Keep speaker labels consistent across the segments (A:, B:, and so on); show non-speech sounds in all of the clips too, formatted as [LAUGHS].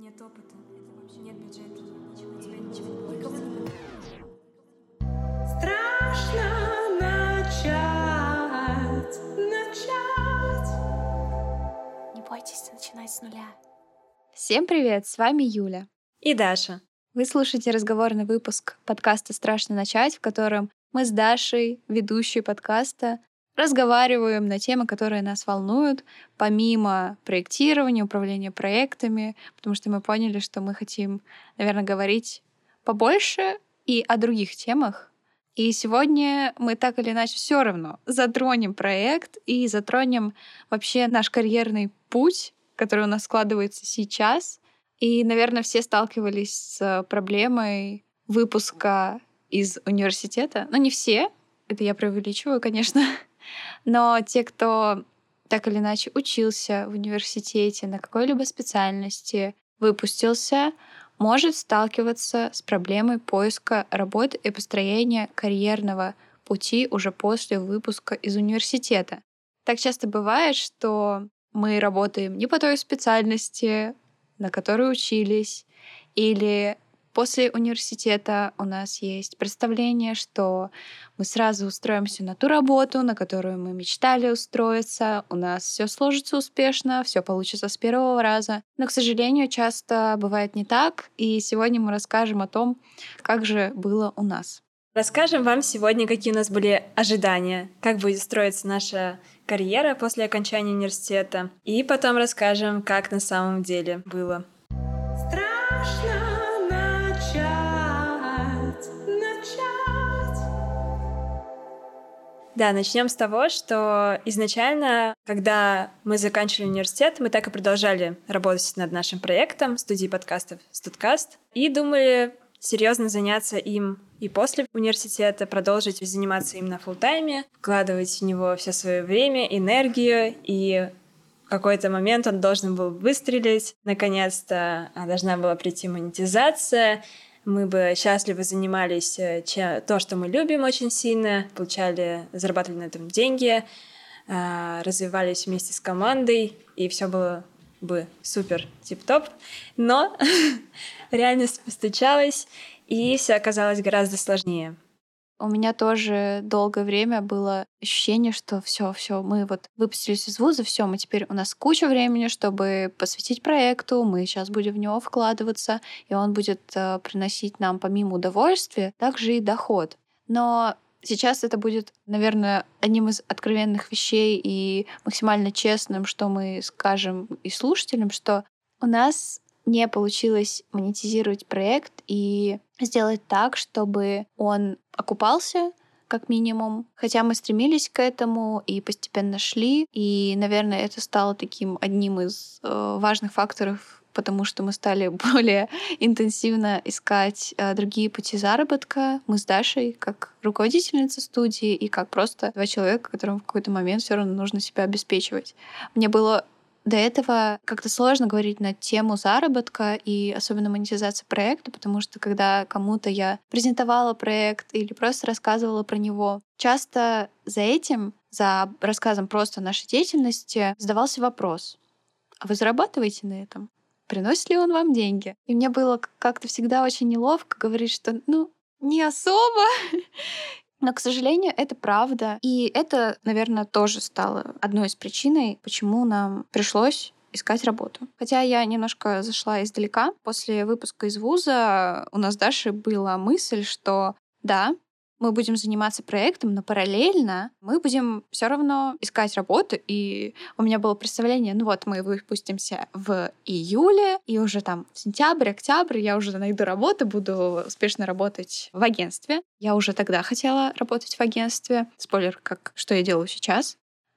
A: Нет опыта, нет бюджета, ничего, у тебя ничего не получится.
B: Страшно начать, начать.
A: Не бойтесь начинать с нуля.
C: Всем привет, с вами Юля.
D: И Даша.
C: Вы слушаете разговорный выпуск подкаста «Страшно начать», в котором мы с Дашей, ведущей подкаста, разговариваем на темы, которые нас волнуют, помимо проектирования, управления проектами, потому что мы поняли, что мы хотим, наверное, говорить побольше и о других темах. И сегодня мы так или иначе все равно затронем проект и затронем вообще наш карьерный путь, который у нас складывается сейчас. И, наверное, все сталкивались с проблемой выпуска из университета. Ну, не все, это я преувеличиваю, конечно, [LAUGHS] но те, кто так или иначе учился в университете на какой-либо специальности, выпустился, может сталкиваться с проблемой поиска работы и построения карьерного пути уже после выпуска из университета. Так часто бывает, что мы работаем не по той специальности, на которой учились, или После университета у нас есть представление, что мы сразу устроимся на ту работу, на которую мы мечтали устроиться, у нас все сложится успешно, все получится с первого раза. Но, к сожалению, часто бывает не так, и сегодня мы расскажем о том, как же было у нас.
D: Расскажем вам сегодня, какие у нас были ожидания, как будет строиться наша карьера после окончания университета, и потом расскажем, как на самом деле было.
B: Страшно
D: Да, начнем с того, что изначально, когда мы заканчивали университет, мы так и продолжали работать над нашим проектом студии подкастов «Студкаст» и думали серьезно заняться им и после университета, продолжить заниматься им на фултайме, вкладывать в него все свое время, энергию, и в какой-то момент он должен был выстрелить. Наконец-то а, должна была прийти монетизация, мы бы счастливо занимались э, чем, то, что мы любим очень сильно, получали, зарабатывали на этом деньги, э, развивались вместе с командой, и все было бы супер тип-топ. Но [LAUGHS] реальность постучалась, и все оказалось гораздо сложнее.
C: У меня тоже долгое время было ощущение, что все, все, мы вот выпустились из вуза, все, мы теперь у нас куча времени, чтобы посвятить проекту, мы сейчас будем в него вкладываться, и он будет э, приносить нам помимо удовольствия также и доход. Но сейчас это будет, наверное, одним из откровенных вещей и максимально честным, что мы скажем и слушателям, что у нас не получилось монетизировать проект и сделать так, чтобы он окупался как минимум. Хотя мы стремились к этому и постепенно шли. И, наверное, это стало таким одним из э, важных факторов, потому что мы стали [LAUGHS] более интенсивно искать э, другие пути заработка. Мы с Дашей, как руководительница студии и как просто два человека, которым в какой-то момент все равно нужно себя обеспечивать. Мне было до этого как-то сложно говорить на тему заработка и особенно монетизации проекта, потому что когда кому-то я презентовала проект или просто рассказывала про него, часто за этим, за рассказом просто нашей деятельности, задавался вопрос, а вы зарабатываете на этом? Приносит ли он вам деньги? И мне было как-то всегда очень неловко говорить, что ну, не особо. [LAUGHS] Но, к сожалению, это правда. И это, наверное, тоже стало одной из причин, почему нам пришлось искать работу. Хотя я немножко зашла издалека. После выпуска из вуза у нас дальше была мысль, что да, мы будем заниматься проектом, но параллельно мы будем все равно искать работу. И у меня было представление, ну вот мы выпустимся в июле, и уже там сентябрь, октябрь я уже найду работу, буду успешно работать в агентстве. Я уже тогда хотела работать в агентстве. Спойлер, как что я делаю сейчас.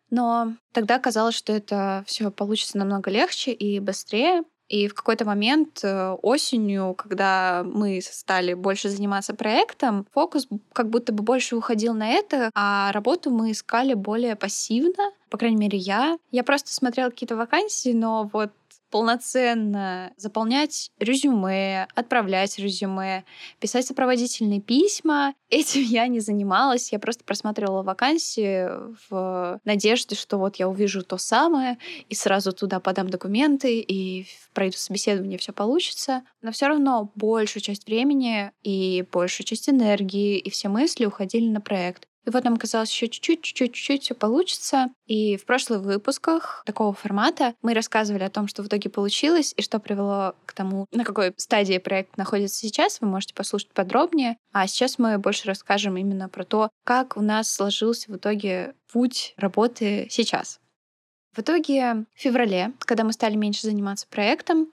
C: Но тогда казалось, что это все получится намного легче и быстрее. И в какой-то момент э, осенью, когда мы стали больше заниматься проектом, фокус как будто бы больше уходил на это, а работу мы искали более пассивно, по крайней мере, я. Я просто смотрела какие-то вакансии, но вот полноценно заполнять резюме, отправлять резюме, писать сопроводительные письма. [LAUGHS] Этим я не занималась. Я просто просматривала вакансии в надежде, что вот я увижу то самое, и сразу туда подам документы, и пройду собеседование, все получится. Но все равно большую часть времени и большую часть энергии и все мысли уходили на проект. И вот нам казалось, еще чуть-чуть, чуть-чуть, чуть-чуть все получится. И в прошлых выпусках такого формата мы рассказывали о том, что в итоге получилось и что привело к тому, на какой стадии проект находится сейчас. Вы можете послушать подробнее. А сейчас мы больше расскажем именно про то, как у нас сложился в итоге путь работы сейчас. В итоге в феврале, когда мы стали меньше заниматься проектом,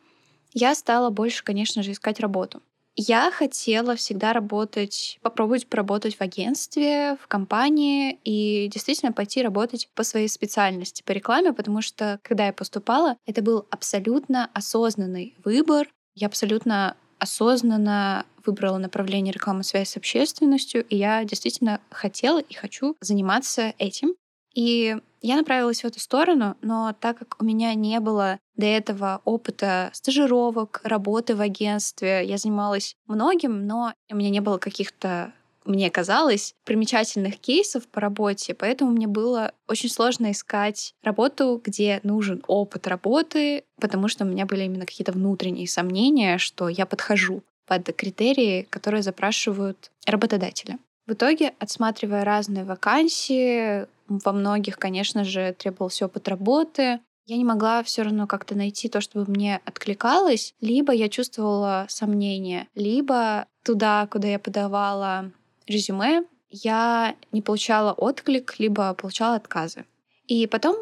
C: я стала больше, конечно же, искать работу. Я хотела всегда работать, попробовать поработать в агентстве, в компании и действительно пойти работать по своей специальности, по рекламе, потому что когда я поступала, это был абсолютно осознанный выбор. Я абсолютно осознанно выбрала направление рекламы связи с общественностью, и я действительно хотела и хочу заниматься этим. И я направилась в эту сторону, но так как у меня не было до этого опыта стажировок, работы в агентстве, я занималась многим, но у меня не было каких-то мне казалось, примечательных кейсов по работе, поэтому мне было очень сложно искать работу, где нужен опыт работы, потому что у меня были именно какие-то внутренние сомнения, что я подхожу под критерии, которые запрашивают работодатели. В итоге, отсматривая разные вакансии, во многих, конечно же, требовался опыт работы, я не могла все равно как-то найти то, чтобы мне откликалось. Либо я чувствовала сомнения, либо туда, куда я подавала резюме, я не получала отклик, либо получала отказы. И потом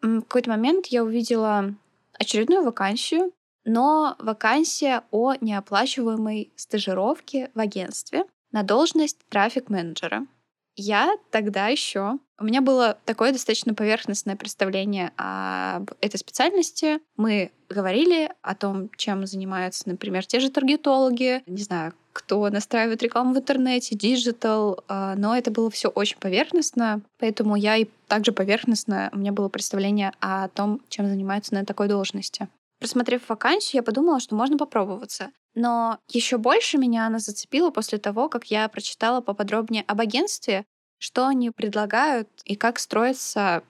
C: в какой-то момент я увидела очередную вакансию, но вакансия о неоплачиваемой стажировке в агентстве на должность трафик-менеджера. Я тогда еще у меня было такое достаточно поверхностное представление об этой специальности. Мы говорили о том, чем занимаются, например, те же таргетологи, не знаю, кто настраивает рекламу в интернете, digital, а, но это было все очень поверхностно, поэтому я и также поверхностно, у меня было представление о том, чем занимаются на такой должности. Просмотрев вакансию, я подумала, что можно попробоваться. Но еще больше меня она зацепила после того, как я прочитала поподробнее об агентстве, что они предлагают и как строится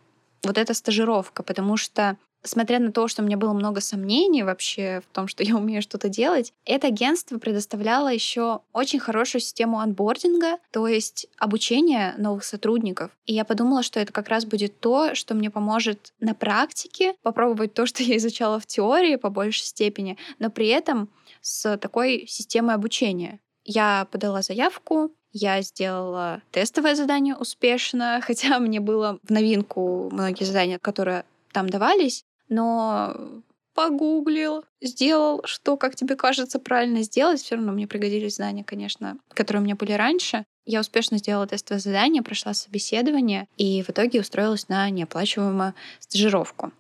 C: вот эта стажировка, потому что Смотря на то, что у меня было много сомнений вообще в том, что [LAUGHS] я умею что-то делать, это агентство предоставляло еще очень хорошую систему анбординга, то есть обучения новых сотрудников. И я подумала, что это как раз будет то, что мне поможет на практике попробовать то, [LAUGHS] что я изучала в теории по большей степени, но при этом с такой системой обучения. Я подала заявку, я сделала тестовое задание успешно, [LAUGHS] хотя мне было в новинку многие задания, которые там давались, но погуглил, сделал, что, как тебе кажется, правильно сделать. Все равно мне пригодились знания, конечно, которые у меня были раньше. Я успешно сделала тестовое задание, прошла собеседование и в итоге устроилась на неоплачиваемую стажировку.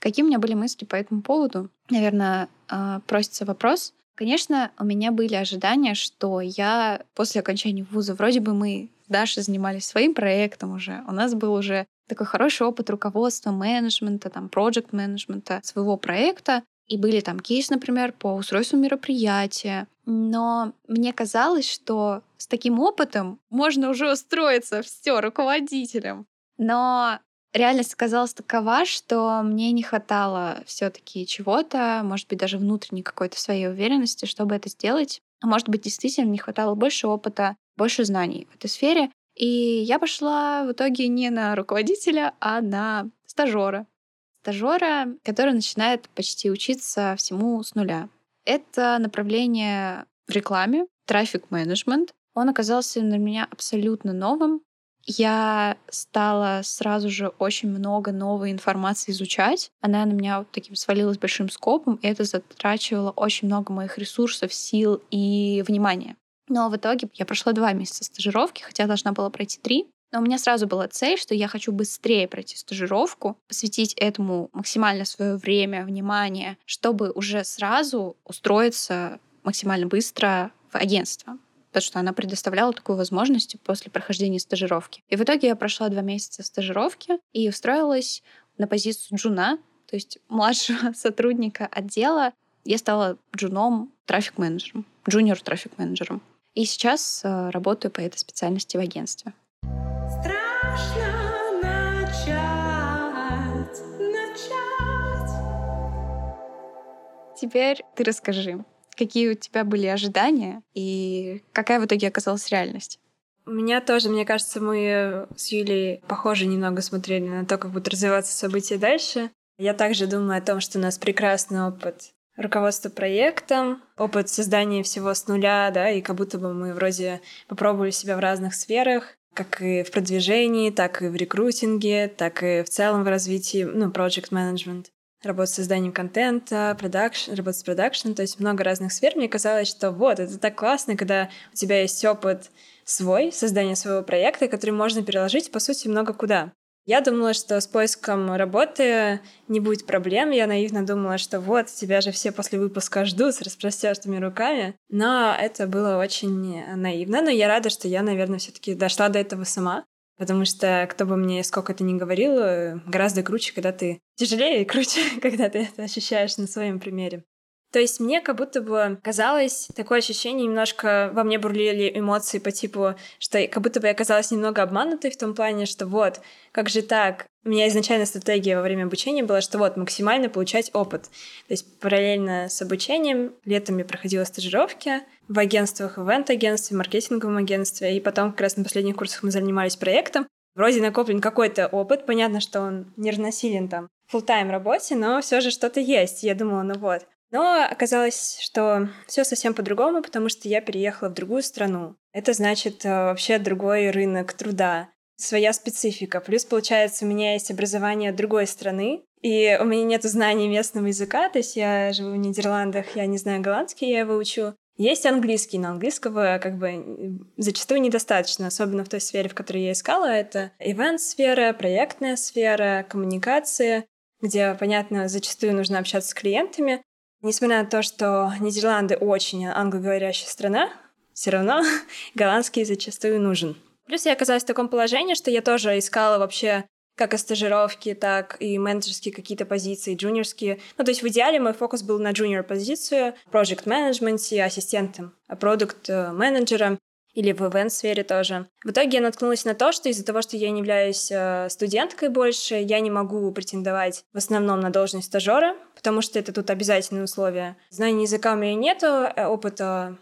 C: Какие у меня были мысли по этому поводу? Наверное, а, просится вопрос, Конечно, у меня были ожидания, что я после окончания вуза, вроде бы мы с Дашей занимались своим проектом уже, у нас был уже такой хороший опыт руководства, менеджмента, там, проект менеджмента своего проекта, и были там кейс, например, по устройству мероприятия. Но мне казалось, что с таким опытом можно уже устроиться все руководителем. Но реальность оказалась такова, что мне не хватало все-таки чего-то, может быть, даже внутренней какой-то своей уверенности, чтобы это сделать. А может быть, действительно не хватало больше опыта, больше знаний в этой сфере. И я пошла в итоге не на руководителя, а на стажера. Стажера, который начинает почти учиться всему с нуля. Это направление в рекламе, трафик-менеджмент. Он оказался для меня абсолютно новым, я стала сразу же очень много новой информации изучать. Она на меня вот таким свалилась большим скопом, и это затрачивало очень много моих ресурсов, сил и внимания. Но в итоге я прошла два месяца стажировки, хотя должна была пройти три. Но у меня сразу была цель, что я хочу быстрее пройти стажировку, посвятить этому максимально свое время, внимание, чтобы уже сразу устроиться максимально быстро в агентство потому что она предоставляла такую возможность после прохождения стажировки. И в итоге я прошла два месяца стажировки и устроилась на позицию джуна, то есть [LAUGHS] младшего сотрудника отдела, я стала джуном, трафик-менеджером, джуниор трафик-менеджером. И сейчас э, работаю по этой специальности в агентстве.
B: Страшно начать, начать.
C: Теперь ты расскажи, какие у тебя были ожидания и какая в итоге оказалась реальность?
D: У меня тоже, мне кажется, мы с Юлей похоже немного смотрели на то, как будут развиваться события дальше. Я также думаю о том, что у нас прекрасный опыт руководства проектом, опыт создания всего с нуля, да, и как будто бы мы вроде попробовали себя в разных сферах, как и в продвижении, так и в рекрутинге, так и в целом в развитии, ну, project management работа с созданием контента, продакшн, работа с продакшном, то есть много разных сфер. Мне казалось, что вот, это так классно, когда у тебя есть опыт свой, создания своего проекта, который можно переложить, по сути, много куда. Я думала, что с поиском работы не будет проблем. Я наивно думала, что вот, тебя же все после выпуска ждут с распростертыми руками. Но это было очень наивно. Но я рада, что я, наверное, все таки дошла до этого сама. Потому что кто бы мне сколько это ни говорил, гораздо круче, когда ты тяжелее и круче, [LAUGHS] когда ты это ощущаешь на своем примере. То есть мне как будто бы казалось такое ощущение, немножко во мне бурлили эмоции по типу, что как будто бы я оказалась немного обманутой в том плане, что вот, как же так? У меня изначально стратегия во время обучения была, что вот, максимально получать опыт. То есть параллельно с обучением летом я проходила стажировки в агентствах, в ивент-агентстве, в маркетинговом агентстве, и потом как раз на последних курсах мы занимались проектом. Вроде накоплен какой-то опыт, понятно, что он не равносилен там full тайм работе, но все же что-то есть. Я думала, ну вот, но оказалось, что все совсем по-другому, потому что я переехала в другую страну. Это значит э, вообще другой рынок труда, своя специфика. Плюс, получается, у меня есть образование другой страны, и у меня нет знаний местного языка, то есть я живу в Нидерландах, я не знаю голландский, я его учу. Есть английский, но английского как бы зачастую недостаточно, особенно в той сфере, в которой я искала. Это ивент-сфера, проектная сфера, коммуникации, где, понятно, зачастую нужно общаться с клиентами. Несмотря на то, что Нидерланды очень англоговорящая страна, все равно [LAUGHS] голландский зачастую нужен. Плюс я оказалась в таком положении, что я тоже искала вообще как и стажировки, так и менеджерские какие-то позиции, джуниорские. Ну, то есть в идеале мой фокус был на джуниор позицию, project менеджменте, ассистентом, продукт менеджером или в ивент-сфере тоже. В итоге я наткнулась на то, что из-за того, что я не являюсь э, студенткой больше, я не могу претендовать в основном на должность стажера, потому что это тут обязательное условие. Знаний языка у меня нету, э, опыта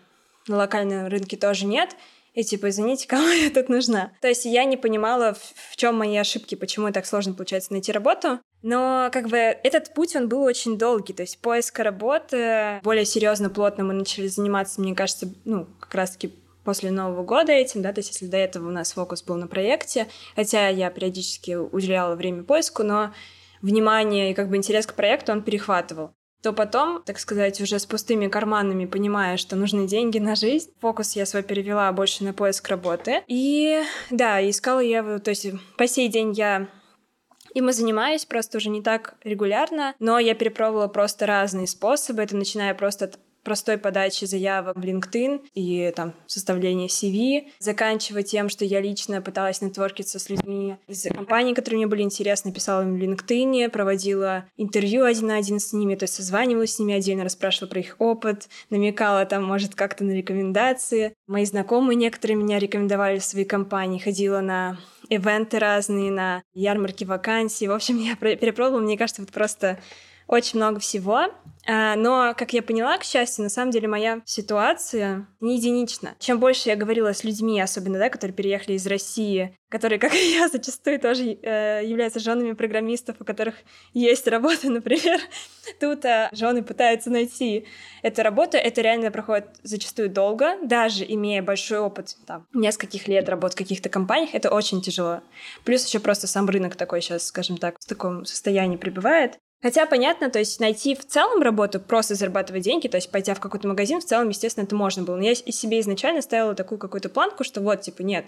D: на локальном рынке тоже нет, и типа, извините, [LAUGHS] кому я тут нужна? То есть я не понимала, в, в чем мои ошибки, почему так сложно получается найти работу. Но как бы этот путь, он был очень долгий, то есть поиска работы более серьезно, плотно мы начали заниматься, мне кажется, ну, как раз-таки после Нового года этим, да, то есть если до этого у нас фокус был на проекте, хотя я периодически уделяла время поиску, но внимание и как бы интерес к проекту он перехватывал то потом, так сказать, уже с пустыми карманами, понимая, что нужны деньги на жизнь, фокус я свой перевела больше на поиск работы. И да, искала я, то есть по сей день я и занимаюсь, просто уже не так регулярно, но я перепробовала просто разные способы. Это начиная просто от простой подачи заявок в LinkedIn и там составление CV, заканчивая тем, что я лично пыталась нетворкиться с людьми из компаний, которые мне были интересны, писала им в LinkedIn, проводила интервью один на один с ними, то есть созванивалась с ними отдельно, расспрашивала про их опыт, намекала там, может, как-то на рекомендации. Мои знакомые некоторые меня рекомендовали в свои компании, ходила на ивенты разные, на ярмарки вакансий. В общем, я перепробовала, мне кажется, вот просто очень много всего. А, но, как я поняла, к счастью, на самом деле моя ситуация не единична. Чем больше я говорила с людьми, особенно, да, которые переехали из России, которые, как и [LAUGHS] я, зачастую тоже э, являются женами программистов, у которых есть работа, [LAUGHS] например, тут э, жены пытаются найти эту работу, это реально проходит зачастую долго, даже имея большой опыт, там, нескольких лет работы в каких-то компаниях, это очень тяжело. Плюс еще просто сам рынок такой сейчас, скажем так, в таком состоянии пребывает. Хотя, понятно, то есть найти в целом работу, просто зарабатывать деньги, то есть пойти в какой-то магазин, в целом, естественно, это можно было. Но я себе изначально ставила такую какую-то планку, что вот, типа, нет,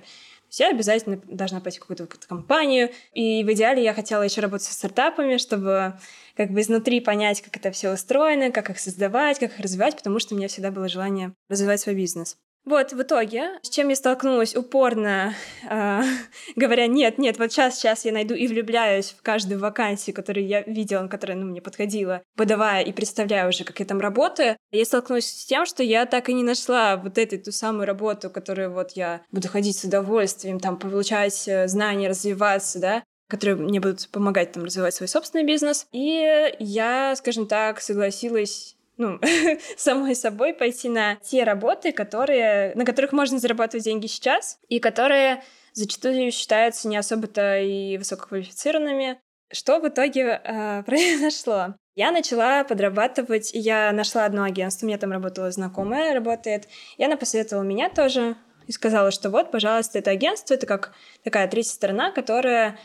D: я обязательно должна пойти в какую-то компанию. И в идеале я хотела еще работать со стартапами, чтобы как бы изнутри понять, как это все устроено, как их создавать, как их развивать, потому что у меня всегда было желание развивать свой бизнес. Вот, в итоге, с чем я столкнулась упорно, э, [LAUGHS] говоря, нет, нет, вот сейчас, сейчас я найду и влюбляюсь в каждую вакансию, которую я видела, которая, ну, мне подходила, подавая и представляя уже, как я там работаю, я столкнулась с тем, что я так и не нашла вот эту ту самую работу, которую вот я буду ходить с удовольствием, там, получать э, знания, развиваться, да, которые мне будут помогать там развивать свой собственный бизнес. И я, скажем так, согласилась ну, [LAUGHS] самой собой пойти на те работы, которые, на которых можно зарабатывать деньги сейчас, и которые зачастую считаются не особо-то и высококвалифицированными. Что в итоге э, [LAUGHS] произошло? Я начала подрабатывать, я нашла одно агентство, у меня там работала знакомая, работает, и она посоветовала меня тоже, и сказала, что вот, пожалуйста, это агентство, это как такая третья сторона, которая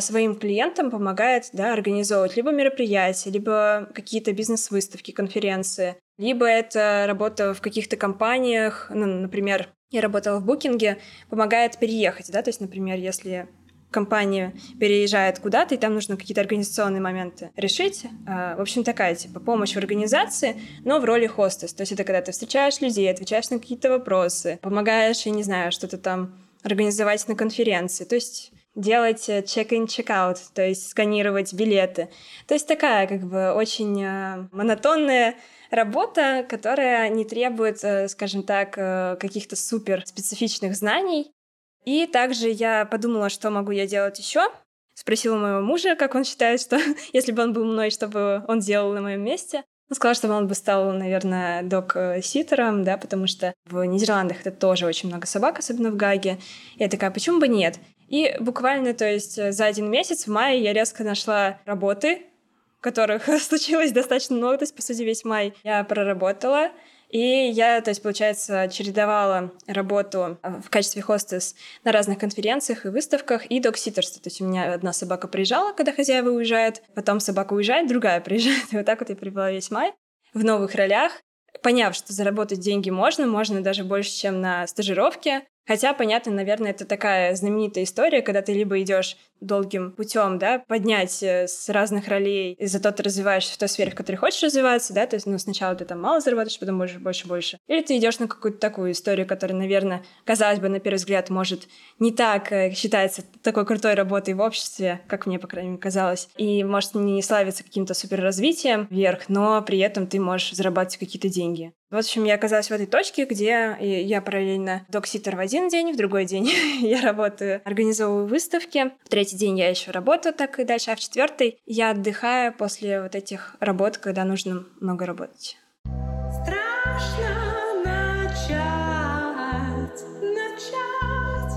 D: своим клиентам помогает да, организовывать либо мероприятия, либо какие-то бизнес-выставки, конференции, либо это работа в каких-то компаниях, ну, например, я работала в букинге, помогает переехать, да, то есть, например, если компания переезжает куда-то, и там нужно какие-то организационные моменты решить. А, в общем, такая, типа, помощь в организации, но в роли хостес. То есть это когда ты встречаешь людей, отвечаешь на какие-то вопросы, помогаешь, я не знаю, что-то там организовать на конференции. То есть делать check-in, check-out, то есть сканировать билеты. То есть такая как бы очень э, монотонная работа, которая не требует, э, скажем так, э, каких-то супер специфичных знаний. И также я подумала, что могу я делать еще. Спросила моего мужа, как он считает, что [LAUGHS] если бы он был мной, что бы он делал на моем месте. Он сказал, что он бы стал, наверное, док-ситером, да, потому что в Нидерландах это тоже очень много собак, особенно в Гаге. Я такая, почему бы нет? И буквально, то есть э, за один месяц в мае я резко нашла работы, которых [LAUGHS] случилось достаточно много, то есть, по сути, весь май я проработала. И я, то есть, получается, чередовала работу э, в качестве хостес на разных конференциях и выставках и докситерство. То есть у меня одна собака приезжала, когда хозяева уезжают, потом собака уезжает, другая приезжает. [LAUGHS] И вот так вот я провела весь май в новых ролях. Поняв, что заработать деньги можно, можно даже больше, чем на стажировке, Хотя, понятно, наверное, это такая знаменитая история, когда ты либо идешь долгим путем, да, поднять э, с разных ролей, и зато ты развиваешься в той сфере, в которой хочешь развиваться, да, то есть, ну, сначала ты там мало зарабатываешь, потом можешь больше-больше. Или ты идешь на какую-то такую историю, которая, наверное, казалось бы, на первый взгляд, может, не так э, считается такой крутой работой в обществе, как мне, по крайней мере, казалось, и может не славиться каким-то суперразвитием вверх, но при этом ты можешь зарабатывать какие-то деньги. В общем, я оказалась в этой точке, где я параллельно докситер в один день, в другой день [LAUGHS] я работаю, организовываю выставки, в третий день я еще работаю так и дальше, а в четвертый я отдыхаю после вот этих работ, когда нужно много работать.
B: Страшно начать, начать.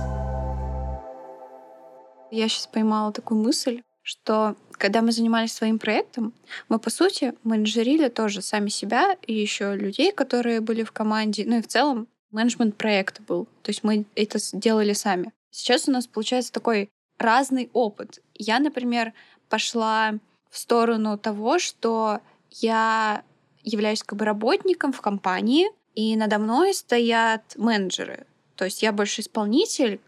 C: Я сейчас поймала такую мысль, что когда мы занимались своим проектом, мы, по сути, менеджерили тоже сами себя и еще людей, которые были в команде. Ну и в целом менеджмент проекта был. То есть мы это делали сами. Сейчас у нас получается такой разный опыт. Я, например, пошла в сторону того, что я являюсь как бы работником в компании, и надо мной стоят менеджеры. То есть я больше исполнитель,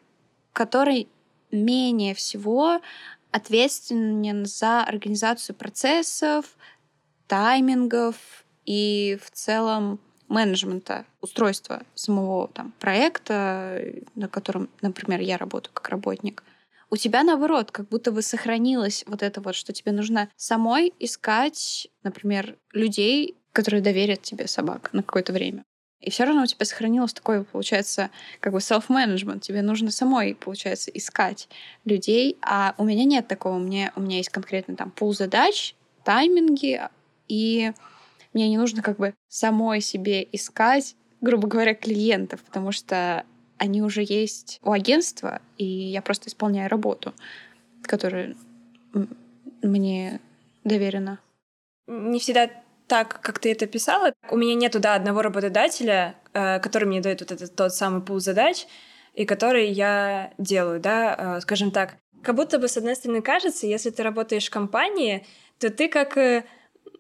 C: который менее всего ответственен за организацию процессов, таймингов и в целом менеджмента, устройства самого там, проекта, на котором, например, я работаю как работник. У тебя наоборот, как будто бы сохранилось вот это вот, что тебе нужно самой искать, например, людей, которые доверят тебе собак на какое-то время. И все равно у тебя сохранилось такое, получается, как бы self-management. Тебе нужно самой, получается, искать людей. А у меня нет такого. У меня, у меня есть конкретно там пул задач, тайминги, и мне не нужно как бы самой себе искать, грубо говоря, клиентов, потому что они уже есть у агентства, и я просто исполняю работу, которая мне доверена.
D: Не всегда так, как ты это писала. У меня нету, да, одного работодателя, э, который мне дает вот этот тот самый пул задач, и который я делаю, да, э, скажем так. Как будто бы, с одной стороны, кажется, если ты работаешь в компании, то ты как э,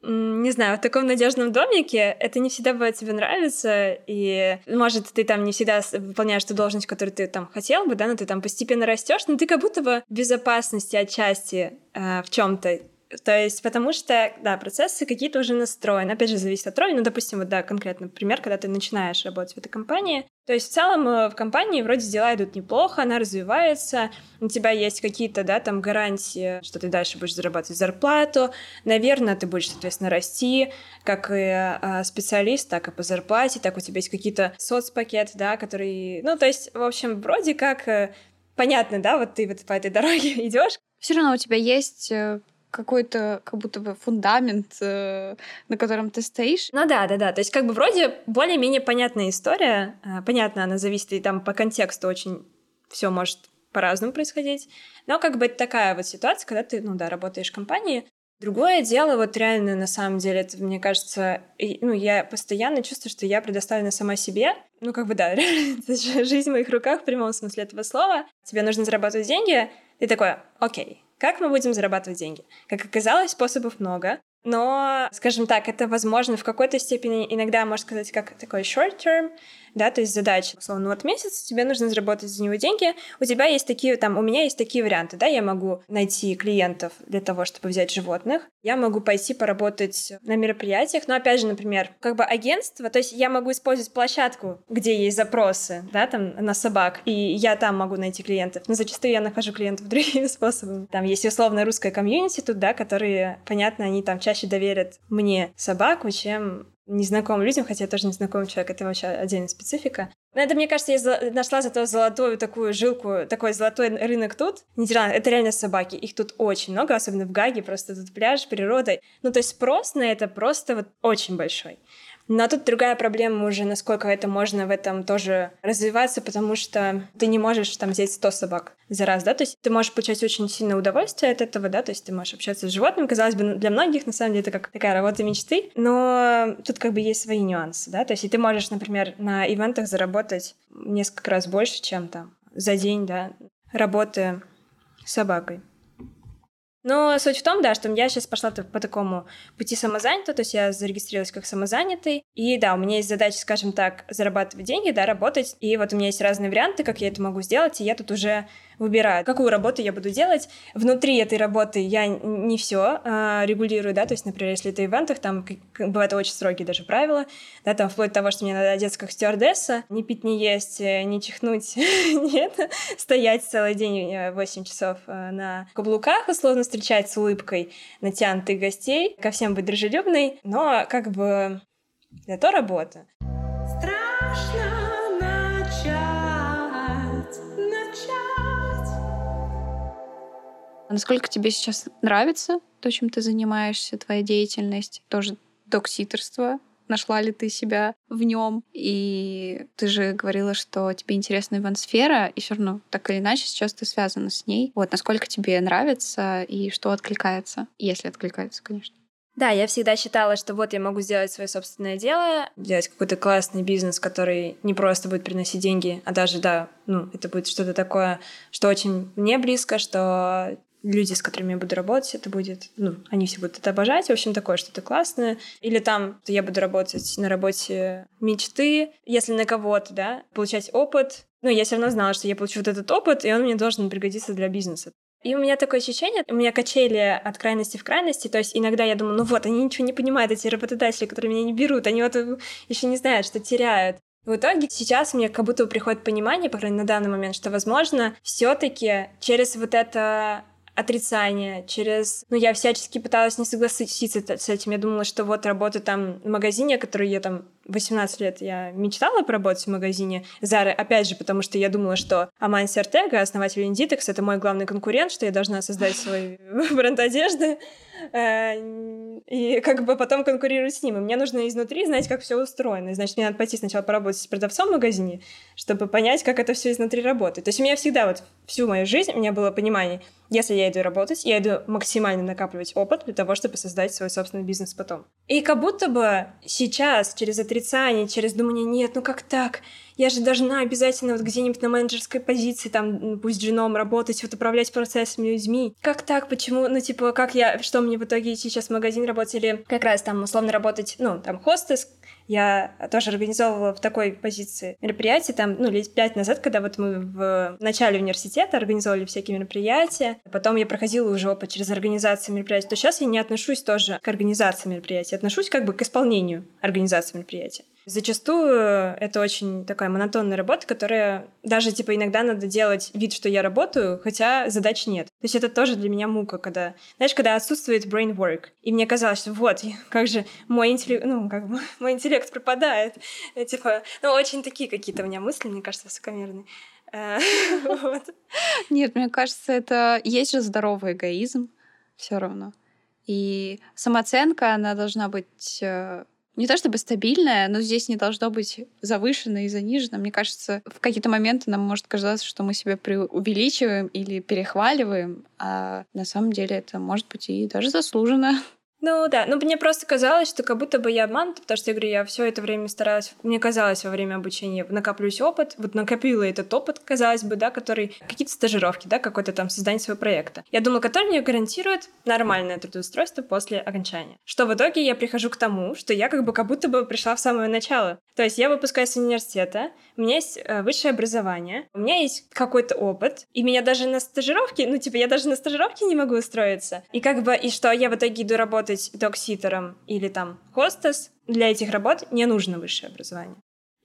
D: не знаю, в таком надежном домике это не всегда будет тебе нравиться, и, может, ты там не всегда выполняешь ту должность, которую ты там хотел бы, да, но ты там постепенно растешь, но ты как будто бы в безопасности отчасти э, в чем-то То есть, потому что, да, процессы какие-то уже настроены. Опять же, зависит от роли. Ну, допустим, вот, да, конкретно пример, когда ты начинаешь работать в этой компании. То есть, в целом, э, в компании вроде дела идут неплохо, она развивается, у тебя есть какие-то, да, там, гарантии, что ты дальше будешь зарабатывать зарплату. Наверное, ты будешь, соответственно, расти, как и э, специалист, так и по зарплате, так у тебя есть какие-то соцпакеты, да, которые... Ну, то есть, в общем, вроде как э, понятно, да, вот ты вот по этой дороге [LAUGHS] идешь.
C: Все равно у тебя есть э, какой-то как будто бы фундамент, э, на котором ты стоишь.
D: Ну да, да, да. То есть как бы вроде более-менее понятная история. Э, понятно, она зависит и там по контексту очень все может по-разному происходить. Но как бы это такая вот ситуация, когда ты, ну да, работаешь в компании. Другое дело, вот реально, на самом деле, это, мне кажется, и, ну, я постоянно чувствую, что я предоставлена сама себе. Ну, как бы, да, [LAUGHS] жизнь в моих руках в прямом смысле этого слова. Тебе нужно зарабатывать деньги, ты такой, окей, как мы будем зарабатывать деньги? Как оказалось, способов много. Но, скажем так, это возможно в какой-то степени иногда, можно сказать, как такой short term, да, то есть задача, условно, вот месяц, тебе нужно заработать за него деньги, у тебя есть такие, там, у меня есть такие варианты, да, я могу найти клиентов для того, чтобы взять животных, я могу пойти поработать на мероприятиях, но, опять же, например, как бы агентство, то есть я могу использовать площадку, где есть запросы, да, там, на собак, и я там могу найти клиентов, но зачастую я нахожу клиентов [LAUGHS] другими способами. Там есть условно русская комьюнити тут, да, которые, понятно, они там чаще доверят мне собаку, чем незнакомым людям, хотя я тоже незнакомый человек, это вообще отдельная специфика. Но это, мне кажется, я нашла зато золотую такую жилку, такой золотой рынок тут. Нидерланды, это реально собаки, их тут очень много, особенно в Гаге, просто тут пляж, природа. Ну, то есть спрос на это просто вот очень большой. Но тут другая проблема уже, насколько это можно в этом тоже развиваться, потому что ты не можешь там взять 100 собак за раз, да, то есть ты можешь получать очень сильное удовольствие от этого, да, то есть ты можешь общаться с животным, казалось бы, для многих, на самом деле, это как такая работа мечты, но тут как бы есть свои нюансы, да, то есть и ты можешь, например, на ивентах заработать несколько раз больше, чем там за день, да, работы с собакой. Но суть в том, да, что я сейчас пошла по такому пути самозанятого, то есть я зарегистрировалась как самозанятый, и да, у меня есть задача, скажем так, зарабатывать деньги, да, работать, и вот у меня есть разные варианты, как я это могу сделать, и я тут уже выбираю, какую работу я буду делать. Внутри этой работы я не все а, регулирую, да, то есть, например, если это ивентах, там бывают очень строгие даже правила, да, там вплоть до того, что мне надо одеться как стюардесса, не пить, не есть, э, не чихнуть, [LAUGHS] нет, стоять целый день 8 э, часов э, на каблуках, условно встречать с улыбкой натянутых гостей, ко всем быть дружелюбной, но как бы это работа.
B: Страшно
C: насколько тебе сейчас нравится то, чем ты занимаешься, твоя деятельность, тоже докситерство? Нашла ли ты себя в нем? И ты же говорила, что тебе интересна ивент-сфера, и все равно так или иначе сейчас ты связана с ней. Вот насколько тебе нравится и что откликается, если откликается, конечно.
D: Да, я всегда считала, что вот я могу сделать свое собственное дело, делать какой-то классный бизнес, который не просто будет приносить деньги, а даже, да, ну, это будет что-то такое, что очень мне близко, что люди, с которыми я буду работать, это будет, ну, они все будут это обожать, в общем, такое что-то классное. Или там я буду работать на работе мечты, если на кого-то, да, получать опыт. Ну, я все равно знала, что я получу вот этот опыт, и он мне должен пригодиться для бизнеса. И у меня такое ощущение, у меня качели от крайности в крайности, то есть иногда я думаю, ну вот, они ничего не понимают, эти работодатели, которые меня не берут, они вот еще не знают, что теряют. В итоге сейчас мне как будто приходит понимание, по крайней мере, на данный момент, что, возможно, все-таки через вот это отрицание, через... Ну, я всячески пыталась не согласиться с этим. Я думала, что вот работа там в магазине, который я там 18 лет я мечтала поработать в магазине Зары, опять же, потому что я думала, что Аманси Артега, основатель Inditex, это мой главный конкурент, что я должна создать свой [LAUGHS] бренд одежды. Э, и как бы потом конкурировать с ним. И мне нужно изнутри знать, как все устроено. значит, мне надо пойти сначала поработать с продавцом в магазине, чтобы понять, как это все изнутри работает. То есть у меня всегда вот всю мою жизнь у меня было понимание, если я иду работать, я иду максимально накапливать опыт для того, чтобы создать свой собственный бизнес потом. И как будто бы сейчас, через отрицание, через думание, нет, ну как так? Я же должна обязательно вот где-нибудь на менеджерской позиции, там, пусть женом работать, вот управлять процессами людьми. Как так? Почему? Ну, типа, как я, что мне в итоге сейчас в магазин работать или как раз там условно работать, ну, там, хостес, я тоже организовывала в такой позиции мероприятия, там, ну, лет пять назад, когда вот мы в начале университета организовывали всякие мероприятия, потом я проходила уже опыт через организацию мероприятий, то сейчас я не отношусь тоже к организации мероприятий, отношусь как бы к исполнению организации мероприятия. Зачастую это очень такая монотонная работа, которая даже, типа, иногда надо делать вид, что я работаю, хотя задач нет. То есть это тоже для меня мука, когда, знаешь, когда отсутствует brain work. И мне казалось, что вот, как же мой интеллект, ну, как бы, [LAUGHS] мой интеллект пропадает. Типа, ну, очень такие какие-то у меня мысли, мне кажется, высокомерные. Э, [LAUGHS]
C: нет, мне кажется, это есть же здоровый эгоизм все равно. И самооценка, она должна быть э, не то чтобы стабильная, но здесь не должно быть завышено и занижено. Мне кажется, в какие-то моменты нам может казаться, что мы себя преувеличиваем или перехваливаем, а на самом деле это может быть и даже заслуженно.
D: Ну да, ну мне просто казалось, что как будто бы я обманута, потому что я говорю, я все это время старалась, мне казалось во время обучения накоплюсь опыт, вот накопила этот опыт, казалось бы, да, который какие-то стажировки, да, какое-то там создание своего проекта. Я думала, который мне гарантирует нормальное трудоустройство после окончания. Что в итоге я прихожу к тому, что я как бы как будто бы пришла в самое начало. То есть я выпускаюсь из университета, у меня есть э, высшее образование, у меня есть какой-то опыт, и меня даже на стажировке, ну типа я даже на стажировке не могу устроиться. И как бы, и что я в итоге иду работать работать докситером или там хостес, для этих работ не нужно высшее образование.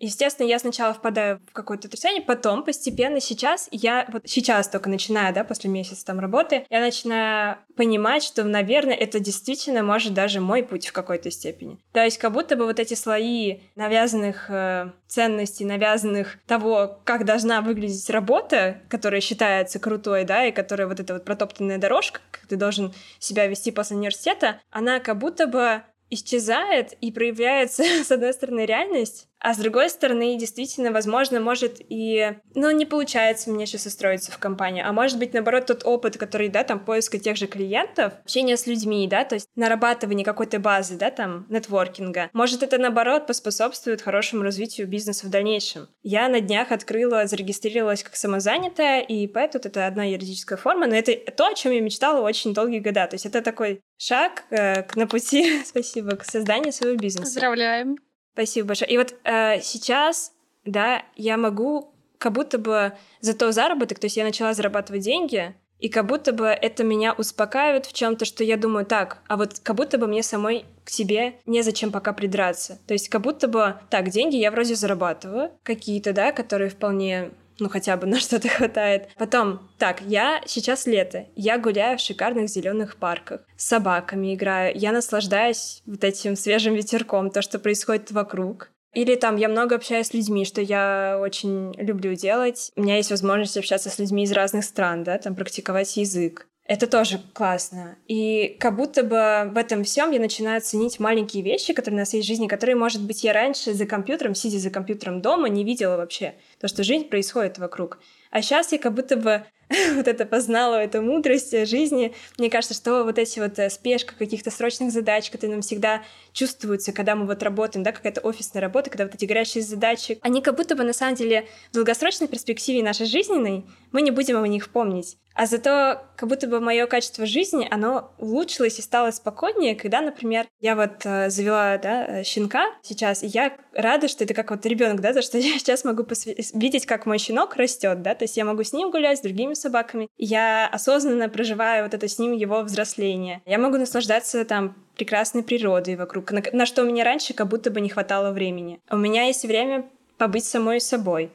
D: Естественно, я сначала впадаю в какое-то отрицание, потом постепенно сейчас я вот сейчас только начинаю, да, после месяца там работы, я начинаю понимать, что, наверное, это действительно может даже мой путь в какой-то степени. То есть как будто бы вот эти слои навязанных э, ценностей, навязанных того, как должна выглядеть работа, которая считается крутой, да, и которая вот эта вот протоптанная дорожка, как ты должен себя вести после университета, она как будто бы исчезает и проявляется, [LAUGHS] с одной стороны, реальность, а с другой стороны, действительно, возможно, может и... Ну, не получается мне сейчас устроиться в компанию. А может быть, наоборот, тот опыт, который, да, там, поиска тех же клиентов, общение с людьми, да, то есть нарабатывание какой-то базы, да, там, нетворкинга. Может, это, наоборот, поспособствует хорошему развитию бизнеса в дальнейшем. Я на днях открыла, зарегистрировалась как самозанятая, и поэтому это одна юридическая форма, но это то, о чем я мечтала очень долгие года. То есть это такой шаг э, на пути, [LAUGHS] спасибо, к созданию своего бизнеса.
C: Поздравляем.
D: Спасибо большое. И вот э, сейчас, да, я могу как будто бы за то заработок, то есть я начала зарабатывать деньги, и как будто бы это меня успокаивает в чем-то, что я думаю, так, а вот как будто бы мне самой к себе незачем пока придраться. То есть как будто бы, так, деньги я вроде зарабатываю, какие-то, да, которые вполне ну хотя бы на [LAUGHS] что-то хватает. Потом, так, я сейчас лето, я гуляю в шикарных зеленых парках, с собаками играю, я наслаждаюсь вот этим свежим ветерком, то, что происходит вокруг. Или там я много общаюсь с людьми, что я очень люблю делать. У меня есть возможность общаться с людьми из разных стран, да, там практиковать язык. Это тоже классно. И как будто бы в этом всем я начинаю ценить маленькие вещи, которые у нас есть в жизни, которые, может быть, я раньше за компьютером, сидя за компьютером дома, не видела вообще. То, что жизнь происходит вокруг. А сейчас я как будто бы [LAUGHS] вот это познала, эту мудрость жизни. Мне кажется, что вот эти вот э, спешка каких-то срочных задач, которые нам всегда чувствуются, когда мы вот работаем, да, какая-то офисная работа, когда вот эти горящие задачи, они как будто бы на самом деле в долгосрочной перспективе нашей жизненной мы не будем о них помнить. А зато как будто бы мое качество жизни, оно улучшилось и стало спокойнее, когда, например, я вот э, завела да, э, щенка сейчас, и я рада, что это как вот ребенок, да, то, что [LAUGHS] я сейчас могу посв... видеть, как мой щенок растет, да, то есть я могу с ним гулять, с другими собаками. Я осознанно проживаю вот это с ним его взросление. Я могу наслаждаться там прекрасной природой вокруг, на, на что у меня раньше как будто бы не хватало времени. У меня есть время побыть самой собой.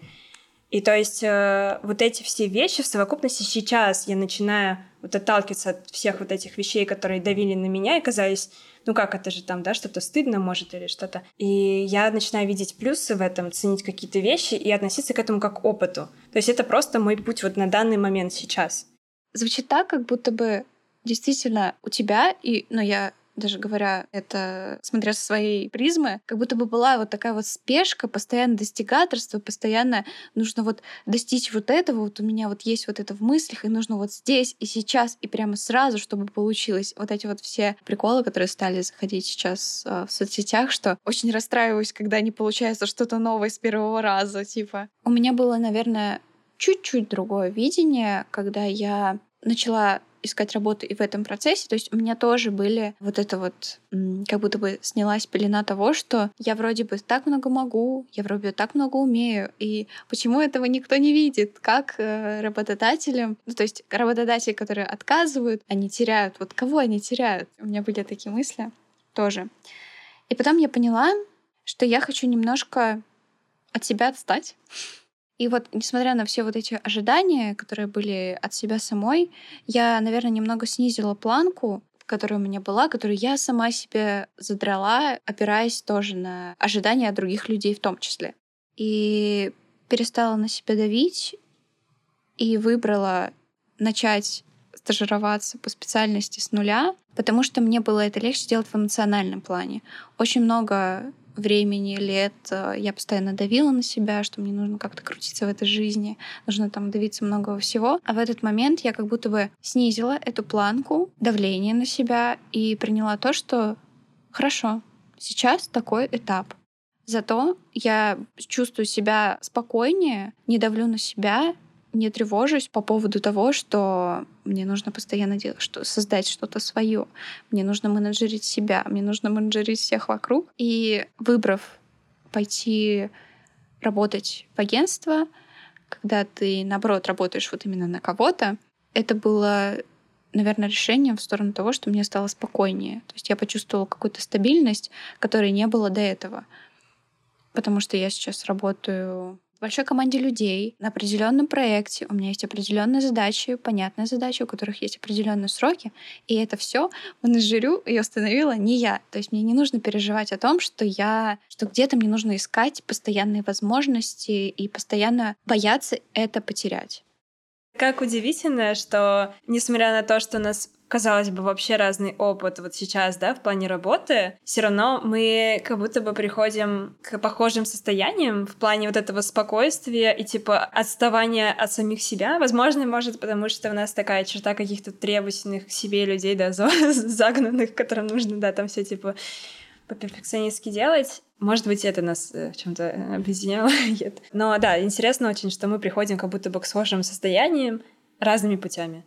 D: И то есть э, вот эти все вещи в совокупности сейчас я начинаю вот отталкиваться от всех вот этих вещей, которые давили на меня и казались, ну как это же там, да, что-то стыдно может или что-то. И я начинаю видеть плюсы в этом, ценить какие-то вещи и относиться к этому как к опыту. То есть это просто мой путь вот на данный момент сейчас.
C: Звучит так, как будто бы действительно у тебя, и, ну, я даже говоря это, смотря со своей призмы, как будто бы была вот такая вот спешка, постоянно достигаторство, постоянно нужно вот достичь вот этого, вот у меня вот есть вот это в мыслях, и нужно вот здесь и сейчас, и прямо сразу, чтобы получилось. Вот эти вот все приколы, которые стали заходить сейчас э, в соцсетях, что очень расстраиваюсь, когда не получается что-то новое с первого раза, типа. У меня было, наверное, чуть-чуть другое видение, когда я начала искать работу и в этом процессе, то есть у меня тоже были вот это вот, как будто бы снялась пелена того, что я вроде бы так много могу, я вроде бы так много умею, и почему этого никто не видит, как э, работодателям, ну, то есть работодатели, которые отказывают, они теряют, вот кого они теряют? У меня были такие мысли тоже. И потом я поняла, что я хочу немножко от себя отстать. И вот, несмотря на все вот эти ожидания, которые были от себя самой, я, наверное, немного снизила планку, которая у меня была, которую я сама себе задрала, опираясь тоже на ожидания других людей в том числе. И перестала на себя давить и выбрала начать стажироваться по специальности с нуля, потому что мне было это легче делать в эмоциональном плане. Очень много времени, лет э, я постоянно давила на себя, что мне нужно как-то крутиться в этой жизни, нужно там давиться многого всего. А в этот момент я как будто бы снизила эту планку давления на себя и приняла то, что хорошо, сейчас такой этап. Зато я чувствую себя спокойнее, не давлю на себя, не тревожусь по поводу того, что мне нужно постоянно делать, что создать что-то свое, мне нужно менеджерить себя, мне нужно менеджерить всех вокруг. И выбрав пойти работать в агентство, когда ты, наоборот, работаешь вот именно на кого-то, это было, наверное, решением в сторону того, что мне стало спокойнее. То есть я почувствовала какую-то стабильность, которой не было до этого. Потому что я сейчас работаю большой команде людей на определенном проекте. У меня есть определенные задачи, понятные задачи, у которых есть определенные сроки. И это все менеджерю и установила не я. То есть мне не нужно переживать о том, что я, что где-то мне нужно искать постоянные возможности и постоянно бояться это потерять.
D: Как удивительно, что несмотря на то, что у нас казалось бы, вообще разный опыт вот сейчас, да, в плане работы, все равно мы как будто бы приходим к похожим состояниям в плане вот этого спокойствия и типа отставания от самих себя. Возможно, может, потому что у нас такая черта каких-то требовательных к себе людей, да, [LAUGHS] загнанных, которым нужно, да, там все типа по-перфекционистски делать. Может быть, это нас э, в чем-то объединяло. [LAUGHS] Но да, интересно очень, что мы приходим как будто бы к схожим состояниям разными путями.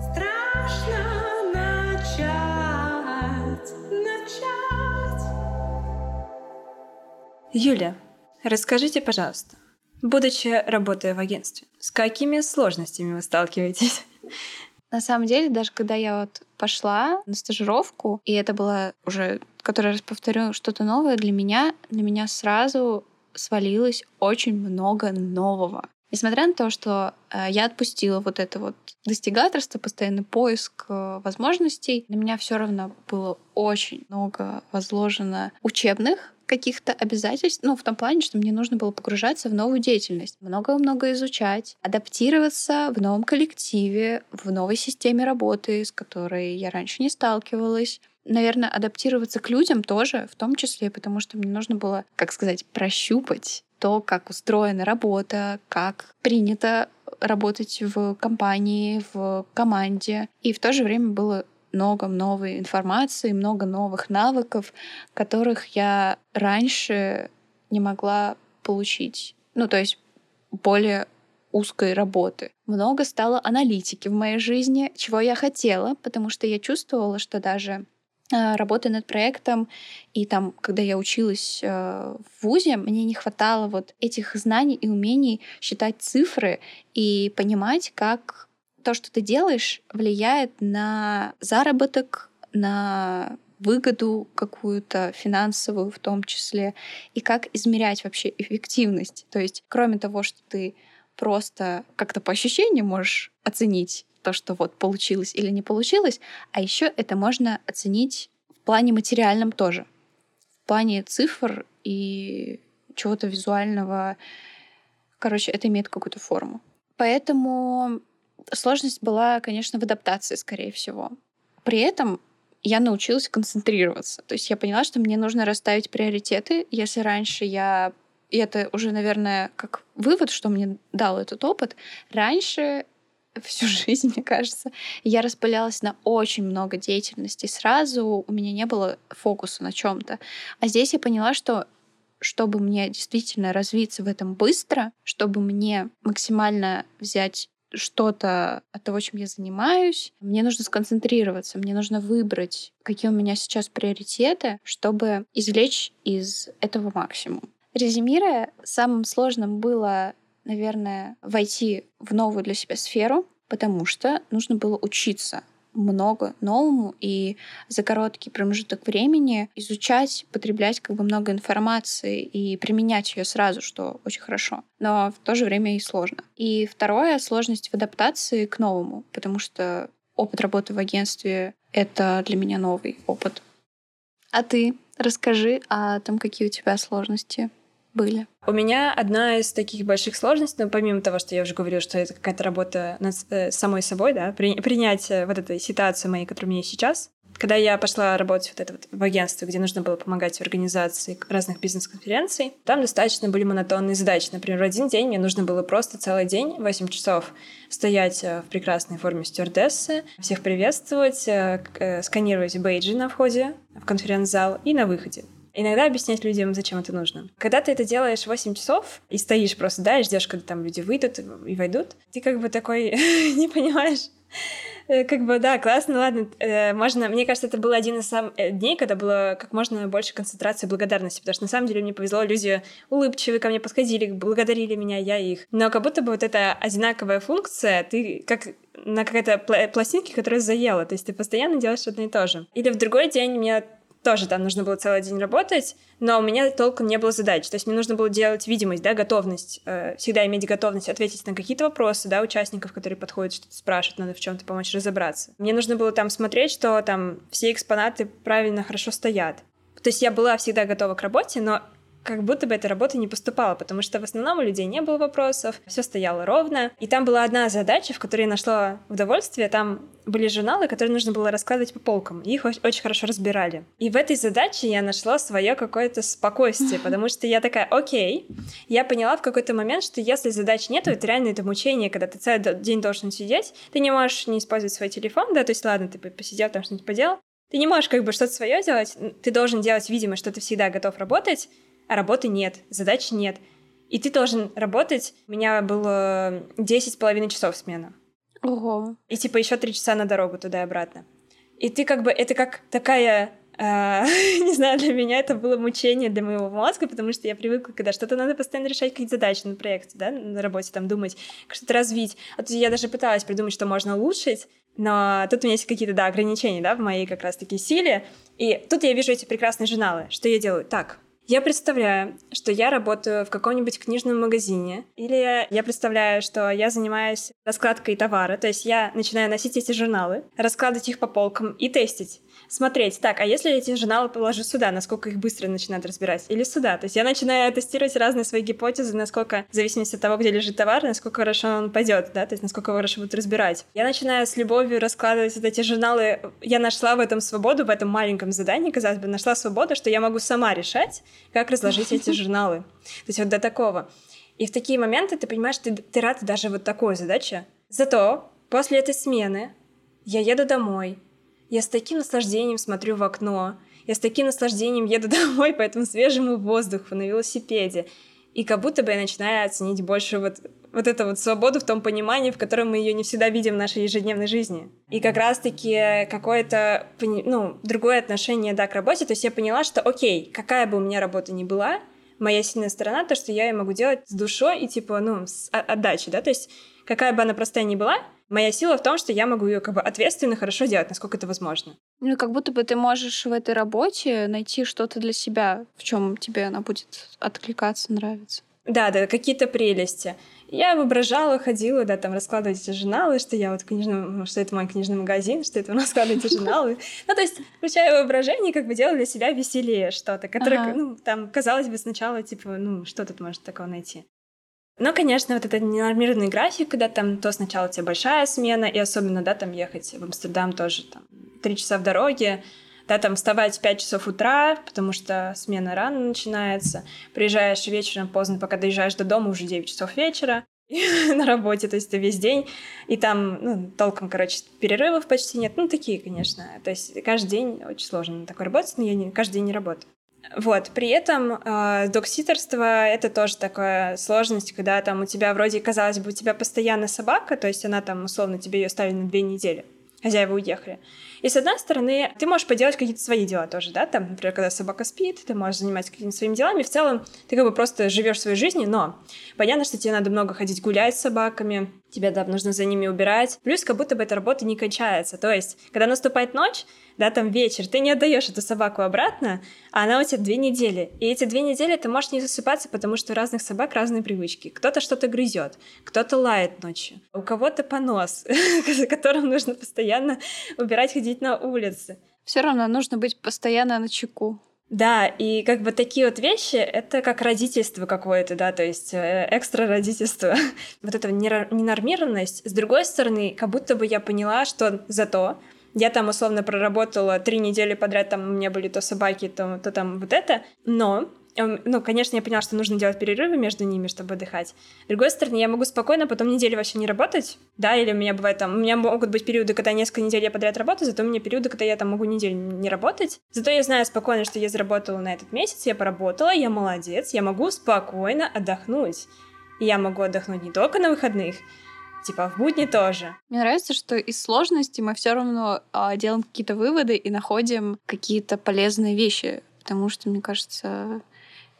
B: Страшно
D: Юля, расскажите, пожалуйста, будучи работая в агентстве, с какими сложностями вы сталкиваетесь?
C: На самом деле, даже когда я вот пошла на стажировку, и это было уже, который раз повторю, что-то новое для меня, для меня сразу свалилось очень много нового. Несмотря на то, что э, я отпустила вот это вот достигаторство, постоянный поиск э, возможностей, на меня все равно было очень много возложено учебных каких-то обязательств, ну, в том плане, что мне нужно было погружаться в новую деятельность, много-много изучать, адаптироваться в новом коллективе, в новой системе работы, с которой я раньше не сталкивалась. Наверное, адаптироваться к людям тоже, в том числе, потому что мне нужно было, как сказать, прощупать то, как устроена работа, как принято работать в компании, в команде. И в то же время было много новой информации, много новых навыков, которых я раньше не могла получить. Ну, то есть более узкой работы. Много стало аналитики в моей жизни, чего я хотела, потому что я чувствовала, что даже а, работая над проектом, и там, когда я училась э, в ВУЗе, мне не хватало вот этих знаний и умений считать цифры и понимать, как то, что ты делаешь, влияет на заработок, на выгоду какую-то финансовую в том числе, и как измерять вообще эффективность. То есть, кроме того, что ты просто как-то по ощущениям можешь оценить то, что вот получилось или не получилось, а еще это можно оценить в плане материальном тоже, в плане цифр и чего-то визуального. Короче, это имеет какую-то форму. Поэтому сложность была, конечно, в адаптации, скорее всего. При этом я научилась концентрироваться. То есть я поняла, что мне нужно расставить приоритеты. Если раньше я и это уже, наверное, как вывод, что мне дал этот опыт. Раньше [LAUGHS] всю жизнь, мне кажется. Я распылялась на очень много деятельности сразу, у меня не было фокуса на чем-то. А здесь я поняла, что чтобы мне действительно развиться в этом быстро, чтобы мне максимально взять что-то от того, чем я занимаюсь, мне нужно сконцентрироваться, мне нужно выбрать, какие у меня сейчас приоритеты, чтобы извлечь из этого максимум. Резюмируя, самым сложным было, наверное, войти в новую для себя сферу, потому что нужно было учиться много новому и за короткий промежуток времени изучать, потреблять как бы много информации и применять ее сразу, что очень хорошо. Но в то же время и сложно. И второе — сложность в адаптации к новому, потому что опыт работы в агентстве — это для меня новый опыт. А ты расскажи, а там какие у тебя сложности были?
D: У меня одна из таких больших сложностей, ну, помимо того, что я уже говорила, что это какая-то работа над э, самой собой, да, при, принять э, вот этой ситуации моей, которая у меня сейчас. Когда я пошла работать вот это вот в агентстве, где нужно было помогать в организации разных бизнес-конференций, там достаточно были монотонные задачи. Например, в один день мне нужно было просто целый день, 8 часов, стоять э, в прекрасной форме стюардессы, всех приветствовать, сканировать бейджи на входе в конференц-зал и на выходе. Иногда объяснять людям, зачем это нужно. Когда ты это делаешь 8 часов и стоишь просто, да, и ждешь, когда там люди выйдут и войдут, ты как бы такой [LAUGHS] не понимаешь, э, как бы, да, классно, ладно, э, можно... Мне кажется, это был один из самых э, дней, когда было как можно больше концентрации благодарности, потому что на самом деле мне повезло, люди улыбчивые ко мне подходили, благодарили меня, я их. Но как будто бы вот эта одинаковая функция, ты как на какой-то пластинке, которая заела, то есть ты постоянно делаешь одно и то же. Или в другой день мне тоже там нужно было целый день работать, но у меня толком не было задач. То есть мне нужно было делать видимость, да, готовность, э, всегда иметь готовность ответить на какие-то вопросы, да, участников, которые подходят, что-то спрашивают, надо в чем-то помочь разобраться. Мне нужно было там смотреть, что там все экспонаты правильно, хорошо стоят. То есть я была всегда готова к работе, но как будто бы эта работа не поступала, потому что в основном у людей не было вопросов, все стояло ровно. И там была одна задача, в которой я нашла удовольствие. Там были журналы, которые нужно было раскладывать по полкам. Их очень хорошо разбирали. И в этой задаче я нашла свое какое-то спокойствие, потому что я такая, окей, я поняла в какой-то момент, что если задач нету, это реально это мучение, когда ты целый день должен сидеть, ты не можешь не использовать свой телефон, да, то есть ладно, ты посидел там что-нибудь поделал, ты не можешь как бы что-то свое делать, ты должен делать видимо, что ты всегда готов работать, а работы нет, задач нет. И ты должен работать. У меня было 10 с половиной часов смена.
C: Ого.
D: И типа еще три часа на дорогу туда и обратно. И ты как бы, это как такая Uh, [LAUGHS] не знаю, для меня это было мучение для моего мозга, потому что я привыкла, когда что-то надо постоянно решать, какие-то задачи на проекте, да, на работе, там, думать, что-то развить. А тут я даже пыталась придумать, что можно улучшить, но тут у меня есть какие-то, да, ограничения, да, в моей как раз-таки силе. И тут я вижу эти прекрасные журналы. Что я делаю? Так, я представляю, что я работаю в каком-нибудь книжном магазине, или я представляю, что я занимаюсь раскладкой товара, то есть я начинаю носить эти журналы, раскладывать их по полкам и тестить смотреть, так, а если я эти журналы положу сюда, насколько их быстро начинают разбирать, или сюда. То есть я начинаю тестировать разные свои гипотезы, насколько, в зависимости от того, где лежит товар, насколько хорошо он пойдет, да, то есть насколько его хорошо будут разбирать. Я начинаю с любовью раскладывать вот эти журналы. Я нашла в этом свободу, в этом маленьком задании, казалось бы, нашла свободу, что я могу сама решать, как разложить эти [LAUGHS] журналы. То есть вот до такого. И в такие моменты ты понимаешь, ты, ты рад даже вот такой задаче. Зато после этой смены я еду домой, я с таким наслаждением смотрю в окно. Я с таким наслаждением еду [LAUGHS] домой по этому свежему воздуху на велосипеде. И как будто бы я начинаю оценить больше вот, вот эту вот свободу в том понимании, в котором мы ее не всегда видим в нашей ежедневной жизни. И как раз-таки какое-то, ну, другое отношение, да, к работе. То есть я поняла, что, окей, какая бы у меня работа ни была, моя сильная сторона, то, что я ее могу делать с душой и, типа, ну, с отдачей, да, то есть какая бы она простая ни была, Моя сила в том, что я могу ее как бы ответственно хорошо делать, насколько это возможно.
C: Ну, как будто бы ты можешь в этой работе найти что-то для себя, в чем тебе она будет откликаться, нравиться.
D: Да, да, какие-то прелести. Я воображала, ходила, да, там раскладывать эти журналы, что я вот книжный, что это мой книжный магазин, что это раскладывать эти журналы. Ну, то есть, включая воображение, как бы делала для себя веселее что-то, которое, ну, там, казалось бы, сначала, типа, ну, что тут можно такого найти? Но, конечно, вот этот ненормированный график, когда там то сначала у тебя большая смена, и особенно, да, там ехать в Амстердам тоже там три часа в дороге, да, там вставать в 5 часов утра, потому что смена рано начинается, приезжаешь вечером поздно, пока доезжаешь до дома, уже 9 часов вечера [LAUGHS] на работе, то есть ты весь день, и там, ну, толком, короче, перерывов почти нет, ну, такие, конечно, то есть каждый день очень сложно на такой работать, но я не, каждый день не работаю. Вот, при этом э, докситерство — это тоже такая сложность, когда там у тебя вроде, казалось бы, у тебя постоянно собака, то есть она там, условно, тебе ее ставили на две недели, хозяева уехали. И с одной стороны, ты можешь поделать какие-то свои дела тоже, да, там, например, когда собака спит, ты можешь заниматься какими-то своими делами, в целом ты как бы просто живешь своей жизнью, но понятно, что тебе надо много ходить гулять с собаками, тебе, да, нужно за ними убирать, плюс как будто бы эта работа не кончается, то есть, когда наступает ночь, да, там вечер, ты не отдаешь эту собаку обратно, а она у тебя две недели. И эти две недели ты можешь не засыпаться, потому что у разных собак разные привычки. Кто-то что-то грызет, кто-то лает ночью, у кого-то понос, [LAUGHS] за которым нужно постоянно убирать, ходить на улице.
C: Все равно нужно быть постоянно на чеку.
D: Да, и как бы такие вот вещи, это как родительство какое-то, да, то есть э, экстра родительство. [LAUGHS] вот эта ненормированность. С другой стороны, как будто бы я поняла, что зато я там условно проработала три недели подряд, там у меня были то собаки, то, то там вот это, но ну, конечно, я поняла, что нужно делать перерывы между ними, чтобы отдыхать. С другой стороны, я могу спокойно потом неделю вообще не работать, да, или у меня бывает там, у меня могут быть периоды, когда несколько недель я подряд работаю, зато у меня периоды, когда я там могу неделю не работать. Зато я знаю спокойно, что я заработала на этот месяц, я поработала, я молодец, я могу спокойно отдохнуть. И я могу отдохнуть не только на выходных, типа в будни тоже.
C: Мне нравится, что из сложности мы все равно а, делаем какие-то выводы и находим какие-то полезные вещи, потому что, мне кажется,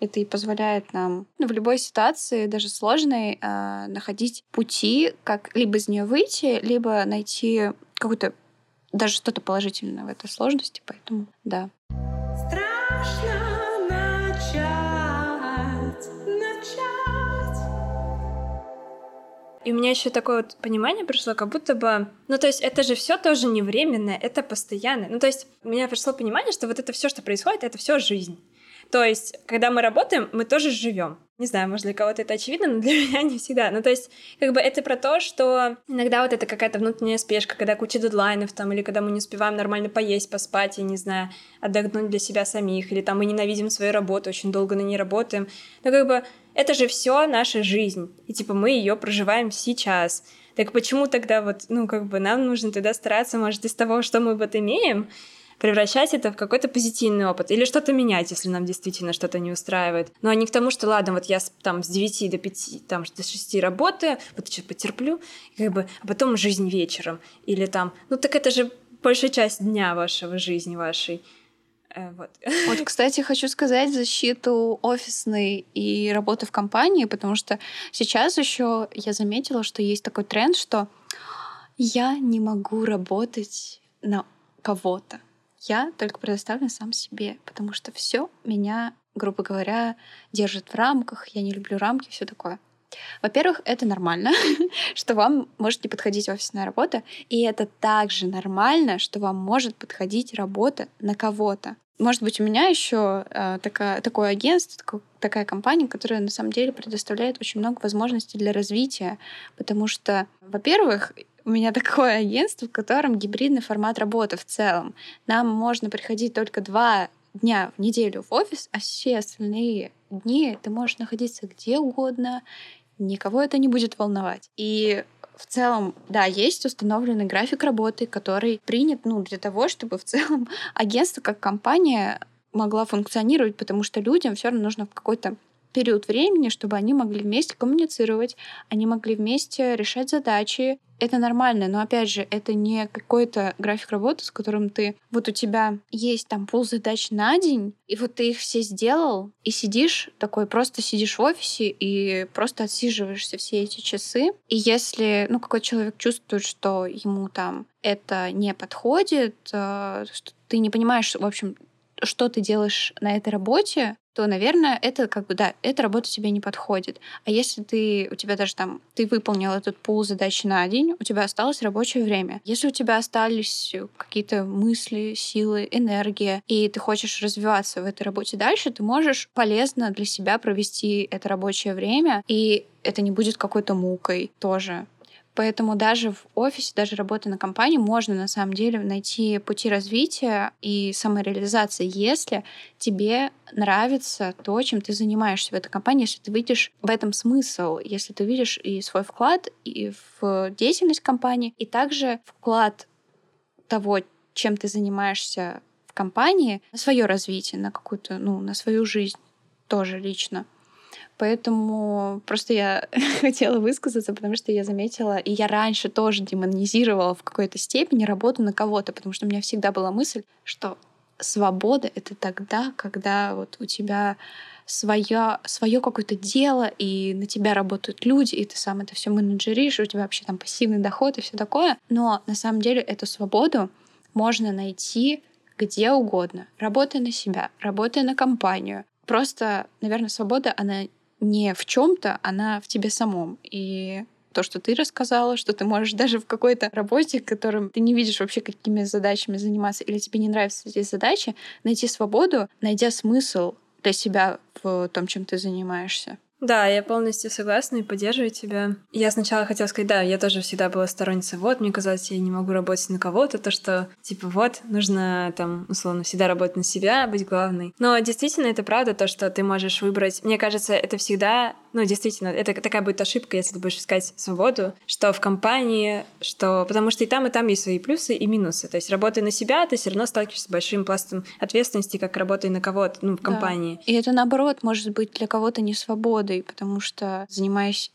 C: это и позволяет нам ну, в любой ситуации, даже сложной, э, находить пути, как либо из нее выйти, либо найти какую-то даже что-то положительное в этой сложности. Поэтому да.
B: Страшно.
D: И у меня еще такое вот понимание пришло, как будто бы, ну то есть это же все тоже не временное, это постоянное. Ну то есть у меня пришло понимание, что вот это все, что происходит, это все жизнь. То есть, когда мы работаем, мы тоже живем. Не знаю, может, для кого-то это очевидно, но для [LAUGHS] меня не всегда. Ну, то есть, как бы это про то, что иногда вот это какая-то внутренняя спешка, когда куча дедлайнов там, или когда мы не успеваем нормально поесть, поспать, я не знаю, отдохнуть для себя самих, или там мы ненавидим свою работу, очень долго на ней работаем. Но как бы это же все наша жизнь, и типа мы ее проживаем сейчас. Так почему тогда вот, ну, как бы нам нужно тогда стараться, может, из того, что мы вот имеем, превращать это в какой-то позитивный опыт или что-то менять, если нам действительно что-то не устраивает. Но не к тому, что ладно, вот я там с 9 до 5, там до 6 работаю, вот сейчас потерплю, как бы, а потом жизнь вечером. Или там, ну так это же большая часть дня вашего жизни вашей. Э, вот.
C: вот, кстати, хочу сказать защиту офисной и работы в компании, потому что сейчас еще я заметила, что есть такой тренд, что я не могу работать на кого-то я только предоставлен сам себе, потому что все меня, грубо говоря, держит в рамках, я не люблю рамки, все такое. Во-первых, это нормально, [LAUGHS] что вам может не подходить офисная работа, и это также нормально, что вам может подходить работа на кого-то. Может быть, у меня еще э, такая, такое агентство, такое, такая компания, которая на самом деле предоставляет очень много возможностей для развития, потому что, во-первых, у меня такое агентство, в котором гибридный формат работы в целом. Нам можно приходить только два дня в неделю в офис, а все остальные дни ты можешь находиться где угодно, никого это не будет волновать. И в целом, да, есть установленный график работы, который принят ну, для того, чтобы в целом [LAUGHS] агентство как компания могла функционировать, потому что людям все равно нужно в какой-то период времени, чтобы они могли вместе коммуницировать, они могли вместе решать задачи. Это нормально, но опять же, это не какой-то график работы, с которым ты... Вот у тебя есть там пол задач на день, и вот ты их все сделал, и сидишь такой, просто сидишь в офисе и просто отсиживаешься все эти часы. И если, ну, какой человек чувствует, что ему там это не подходит, э, что ты не понимаешь, в общем, что ты делаешь на этой работе, то, наверное, это как бы, да, эта работа тебе не подходит. А если ты, у тебя даже там, ты выполнил этот пул задач на день, у тебя осталось рабочее время. Если у тебя остались какие-то мысли, силы, энергия, и ты хочешь развиваться в этой работе дальше, ты можешь полезно для себя провести это рабочее время, и это не будет какой-то мукой тоже. Поэтому даже в офисе, даже работая на компании, можно на самом деле найти пути развития и самореализации, если тебе нравится то, чем ты занимаешься в этой компании, если ты видишь в этом смысл, если ты видишь и свой вклад и в деятельность компании, и также вклад того, чем ты занимаешься компании на свое развитие, на какую-то, ну, на свою жизнь тоже лично. Поэтому просто я [LAUGHS] хотела высказаться, потому что я заметила, и я раньше тоже демонизировала в какой-то степени работу на кого-то, потому что у меня всегда была мысль, что свобода — это тогда, когда вот у тебя свое, свое какое-то дело, и на тебя работают люди, и ты сам это все менеджеришь, у тебя вообще там пассивный доход и все такое. Но на самом деле эту свободу можно найти где угодно, работая на себя, работая на компанию. Просто, наверное, свобода, она не в чем-то, она в тебе самом. И то, что ты рассказала, что ты можешь [LAUGHS] даже в какой-то работе, которым ты не видишь вообще, какими задачами заниматься, или тебе не нравятся эти задачи, найти свободу, найдя смысл для себя в том, чем ты занимаешься.
D: Да, я полностью согласна и поддерживаю тебя. Я сначала хотела сказать, да, я тоже всегда была сторонницей, вот, мне казалось, я не могу работать на кого-то, то, что, типа, вот, нужно, там, условно, всегда работать на себя, быть главной. Но действительно, это правда, то, что ты можешь выбрать. Мне кажется, это всегда, ну, действительно, это такая будет ошибка, если ты будешь искать свободу, что в компании, что... Потому что и там, и там есть свои плюсы и минусы. То есть, работая на себя, ты все равно сталкиваешься с большим пластом ответственности, как работая на кого-то, ну, в компании.
C: Да. И это, наоборот, может быть для кого-то не свободой, потому что занимаясь,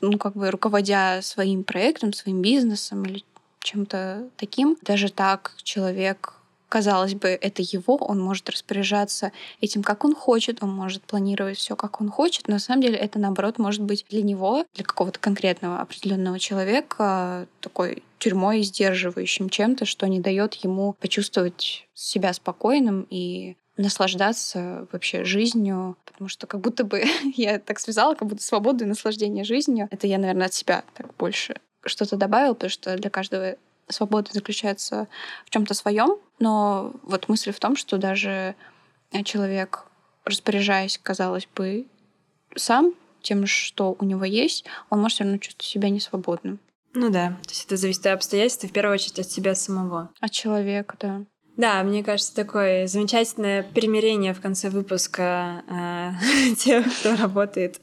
C: ну, как бы руководя своим проектом, своим бизнесом или чем-то таким, даже так человек казалось бы, это его, он может распоряжаться этим, как он хочет, он может планировать все, как он хочет, но на самом деле это, наоборот, может быть для него, для какого-то конкретного определенного человека такой тюрьмой, сдерживающим чем-то, что не дает ему почувствовать себя спокойным и наслаждаться вообще жизнью, потому что как будто бы [LAUGHS] я так связала, как будто свободу и наслаждение жизнью. Это я, наверное, от себя так больше что-то добавил, потому что для каждого свобода заключается в чем-то своем, но вот мысль в том, что даже человек, распоряжаясь, казалось бы, сам тем, что у него есть, он может все равно чувствовать себя несвободным.
D: Ну да, то есть это зависит от обстоятельств, в первую очередь от себя самого.
C: От человека, да.
D: Да, мне кажется, такое замечательное примирение в конце выпуска э, [LAUGHS] тех, кто работает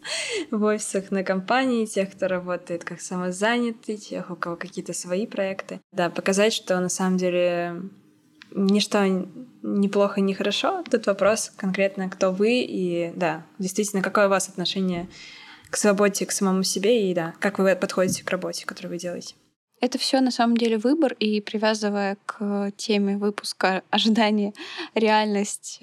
D: в офисах на компании, тех, кто работает как самозанятый, тех, у кого какие-то свои проекты. Да, показать, что на самом деле ничто неплохо, не хорошо. Тут вопрос конкретно, кто вы и, да, действительно, какое у вас отношение к свободе, к самому себе и, да, как вы подходите к работе, которую вы делаете.
C: Это все на самом деле выбор, и привязывая к теме выпуска [LAUGHS] ожидания реальность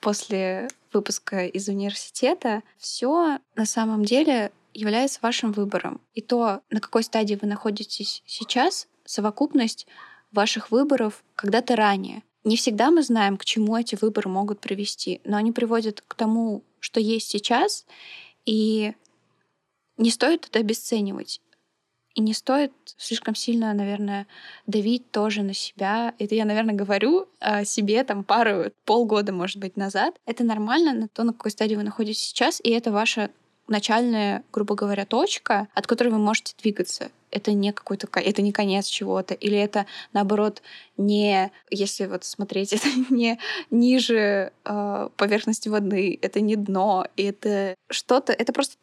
C: после выпуска из университета, все на самом деле является вашим выбором. И то, на какой стадии вы находитесь сейчас, совокупность ваших выборов когда-то ранее. Не всегда мы знаем, к чему эти выборы могут привести, но они приводят к тому, что есть сейчас, и не стоит это обесценивать. И не стоит слишком сильно, наверное, давить тоже на себя. Это я, наверное, говорю о себе там пару, полгода, может быть, назад. Это нормально на то, на какой стадии вы находитесь сейчас, и это ваша начальная, грубо говоря, точка, от которой вы можете двигаться. Это не какой-то, это не конец чего-то, или это наоборот не, если вот смотреть, [LAUGHS] это не ниже э, поверхности воды, это не дно, это что-то, это просто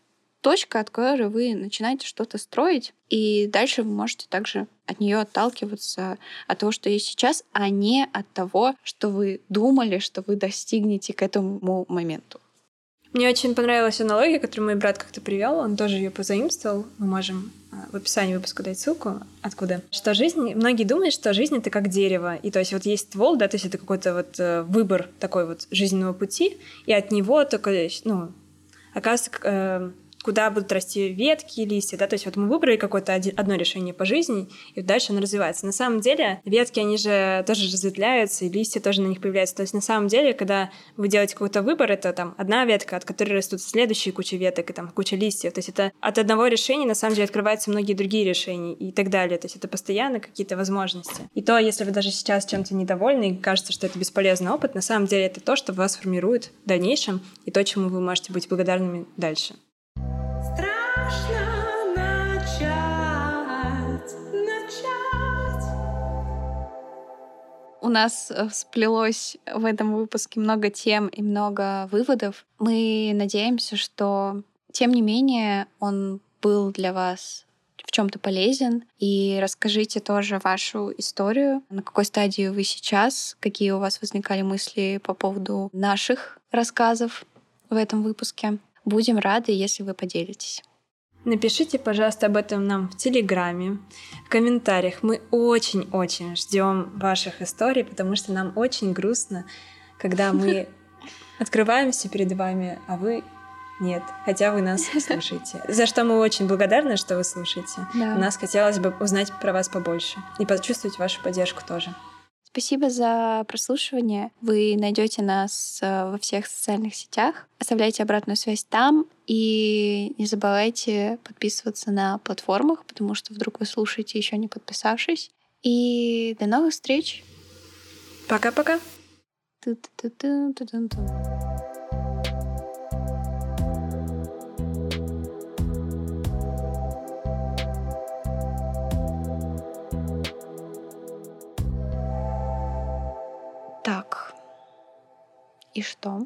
C: точка, от которой вы начинаете что-то строить, и дальше вы можете также от нее отталкиваться от того, что есть сейчас, а не от того, что вы думали, что вы достигнете к этому моменту.
D: Мне очень понравилась аналогия, которую мой брат как-то привел. Он тоже ее позаимствовал. Мы можем а, в описании выпуска дать ссылку, откуда. Что жизнь, многие думают, что жизнь это как дерево. И то есть вот есть ствол, да, то есть это какой-то вот э, выбор такой вот жизненного пути, и от него только, ну, оказывается, э, куда будут расти ветки, листья, да, то есть вот мы выбрали какое-то одно решение по жизни, и дальше оно развивается. На самом деле ветки, они же тоже разветвляются, и листья тоже на них появляются. То есть на самом деле, когда вы делаете какой-то выбор, это там одна ветка, от которой растут следующие куча веток, и там куча листьев. То есть это от одного решения на самом деле открываются многие другие решения и так далее. То есть это постоянно какие-то возможности. И то, если вы даже сейчас чем-то недовольны и кажется, что это бесполезный опыт, на самом деле это то, что вас формирует в дальнейшем и то, чему вы можете быть благодарными дальше.
C: У нас э, всплелось в этом выпуске много тем и много выводов. Мы надеемся, что, тем не менее, он был для вас в чем-то полезен. И расскажите тоже вашу историю, на какой стадии вы сейчас, какие у вас возникали мысли по поводу наших рассказов в этом выпуске. Будем рады, если вы поделитесь.
D: Напишите, пожалуйста, об этом нам в Телеграме, в комментариях. Мы очень-очень ждем ваших историй, потому что нам очень грустно, когда мы [LAUGHS] открываемся перед вами, а вы нет, хотя вы нас слушаете. За что мы очень благодарны, что вы слушаете. Да. Нас хотелось бы узнать про вас побольше и почувствовать вашу поддержку тоже.
C: Спасибо за прослушивание. Вы найдете нас э, во всех социальных сетях. Оставляйте обратную связь там. И не забывайте подписываться на платформах, потому что вдруг вы слушаете еще не подписавшись. И до новых встреч.
D: Пока-пока.
C: Так. И что?